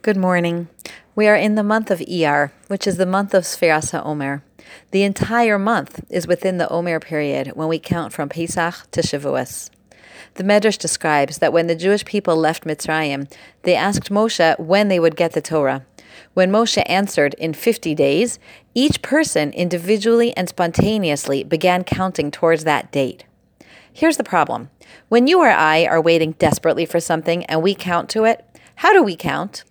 Good morning. We are in the month of Iyar, which is the month of Sfiras Omer. The entire month is within the Omer period when we count from Pesach to Shavuos. The Medrash describes that when the Jewish people left Mitzrayim, they asked Moshe when they would get the Torah. When Moshe answered in 50 days, each person individually and spontaneously began counting towards that date. Here's the problem. When you or I are waiting desperately for something and we count to it, how do we count?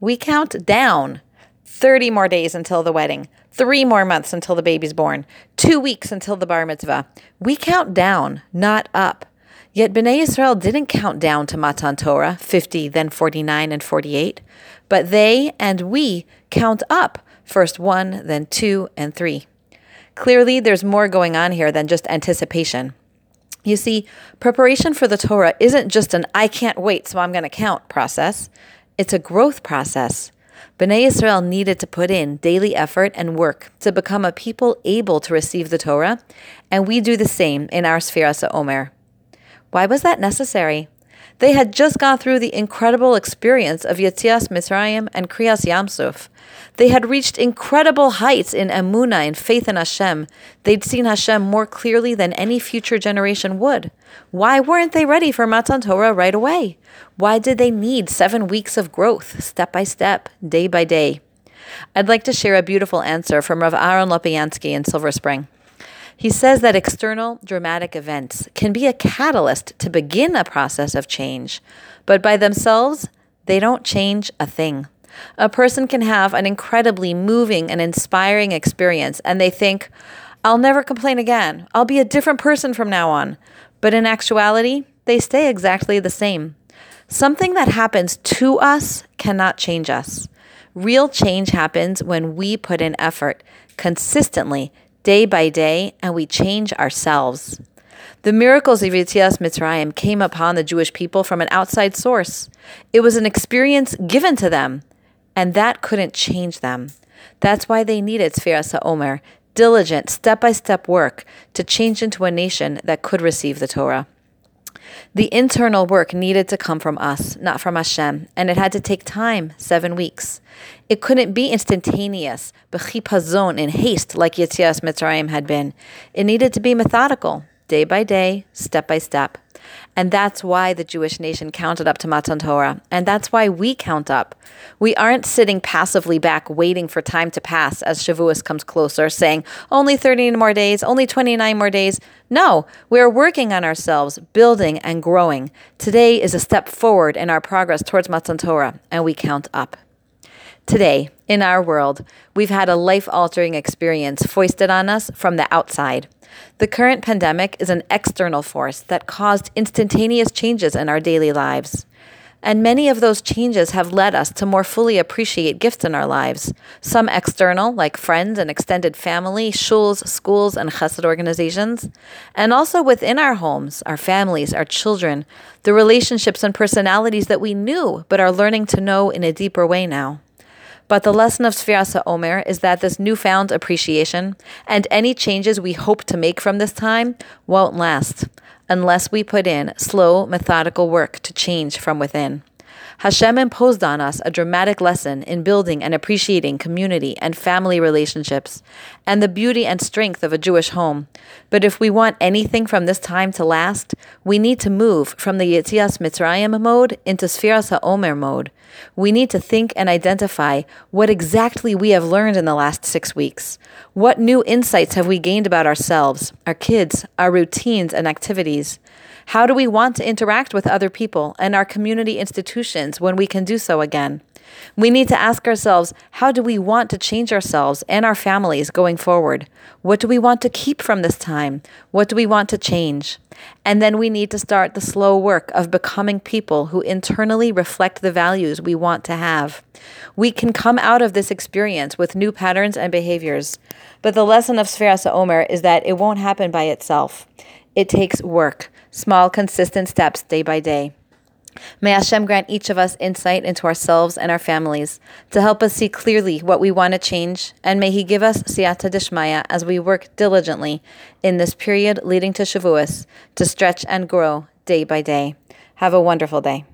We count down 30 more days until the wedding, three more months until the baby's born, two weeks until the bar mitzvah. We count down, not up. Yet Bnei Israel didn't count down to Matan Torah, 50, then 49 and 48, but they and we count up, first one, then two, and three. Clearly, there's more going on here than just anticipation. You see, preparation for the Torah isn't just an I can't wait, so I'm going to count process. It's a growth process. Bnei Israel needed to put in daily effort and work to become a people able to receive the Torah, and we do the same in our Sfiras Omer. Why was that necessary? They had just gone through the incredible experience of Yetzias Mitzrayim and Kriyas Yamsuf. They had reached incredible heights in Emunah and faith in Hashem. They'd seen Hashem more clearly than any future generation would. Why weren't they ready for Matan Torah right away? Why did they need seven weeks of growth, step by step, day by day? I'd like to share a beautiful answer from Rav Aaron Lopiansky in Silver Spring. He says that external dramatic events can be a catalyst to begin a process of change, but by themselves, they don't change a thing. A person can have an incredibly moving and inspiring experience, and they think, I'll never complain again. I'll be a different person from now on. But in actuality, they stay exactly the same. Something that happens to us cannot change us. Real change happens when we put in effort consistently day by day, and we change ourselves. The miracles of Yetzias Mitzrayim came upon the Jewish people from an outside source. It was an experience given to them, and that couldn't change them. That's why they needed Sfiras Omer, diligent, step by step work to change into a nation that could receive the Torah. The internal work needed to come from us, not from Hashem, and it had to take time, seven weeks. It couldn't be instantaneous, b'chipazon, in haste, like Yetzias Mitzrayim had been. It needed to be methodical, day by day, step by step. And that's why the Jewish nation counted up to Matan Torah. And that's why we count up. We aren't sitting passively back waiting for time to pass as Shavuos comes closer, saying, only 30 more days, only 29 more days. No, we are working on ourselves, building and growing. Today is a step forward in our progress towards Matan Torah, and we count up. Today, in our world, we've had a life altering experience foisted on us from the outside. The current pandemic is an external force that caused instantaneous changes in our daily lives. And many of those changes have led us to more fully appreciate gifts in our lives. Some external, like friends and extended family, shuls, schools, and chesed organizations. And also within our homes, our families, our children, the relationships and personalities that we knew but are learning to know in a deeper way now. But the lesson of Sfiras Omer is that this newfound appreciation and any changes we hope to make from this time won't last unless we put in slow, methodical work to change from within. Hashem imposed on us a dramatic lesson in building and appreciating community and family relationships and the beauty and strength of a Jewish home. But if we want anything from this time to last, we need to move from the Yetzias Mitzrayim mode into Sfiras HaOmer mode. We need to think and identify what exactly we have learned in the last six weeks. What new insights have we gained about ourselves, our kids, our routines and activities? How do we want to interact with other people and our community institutions when we can do so again? We need to ask ourselves how do we want to change ourselves and our families going forward? What do we want to keep from this time? What do we want to change? And then we need to start the slow work of becoming people who internally reflect the values we want to have. We can come out of this experience with new patterns and behaviors. But the lesson of Sfiras Omer is that it won't happen by itself. It takes work small, consistent steps day by day. May Hashem grant each of us insight into ourselves and our families to help us see clearly what we want to change, and may He give us siyata dishmaya as we work diligently in this period leading to Shavuos to stretch and grow day by day. Have a wonderful day.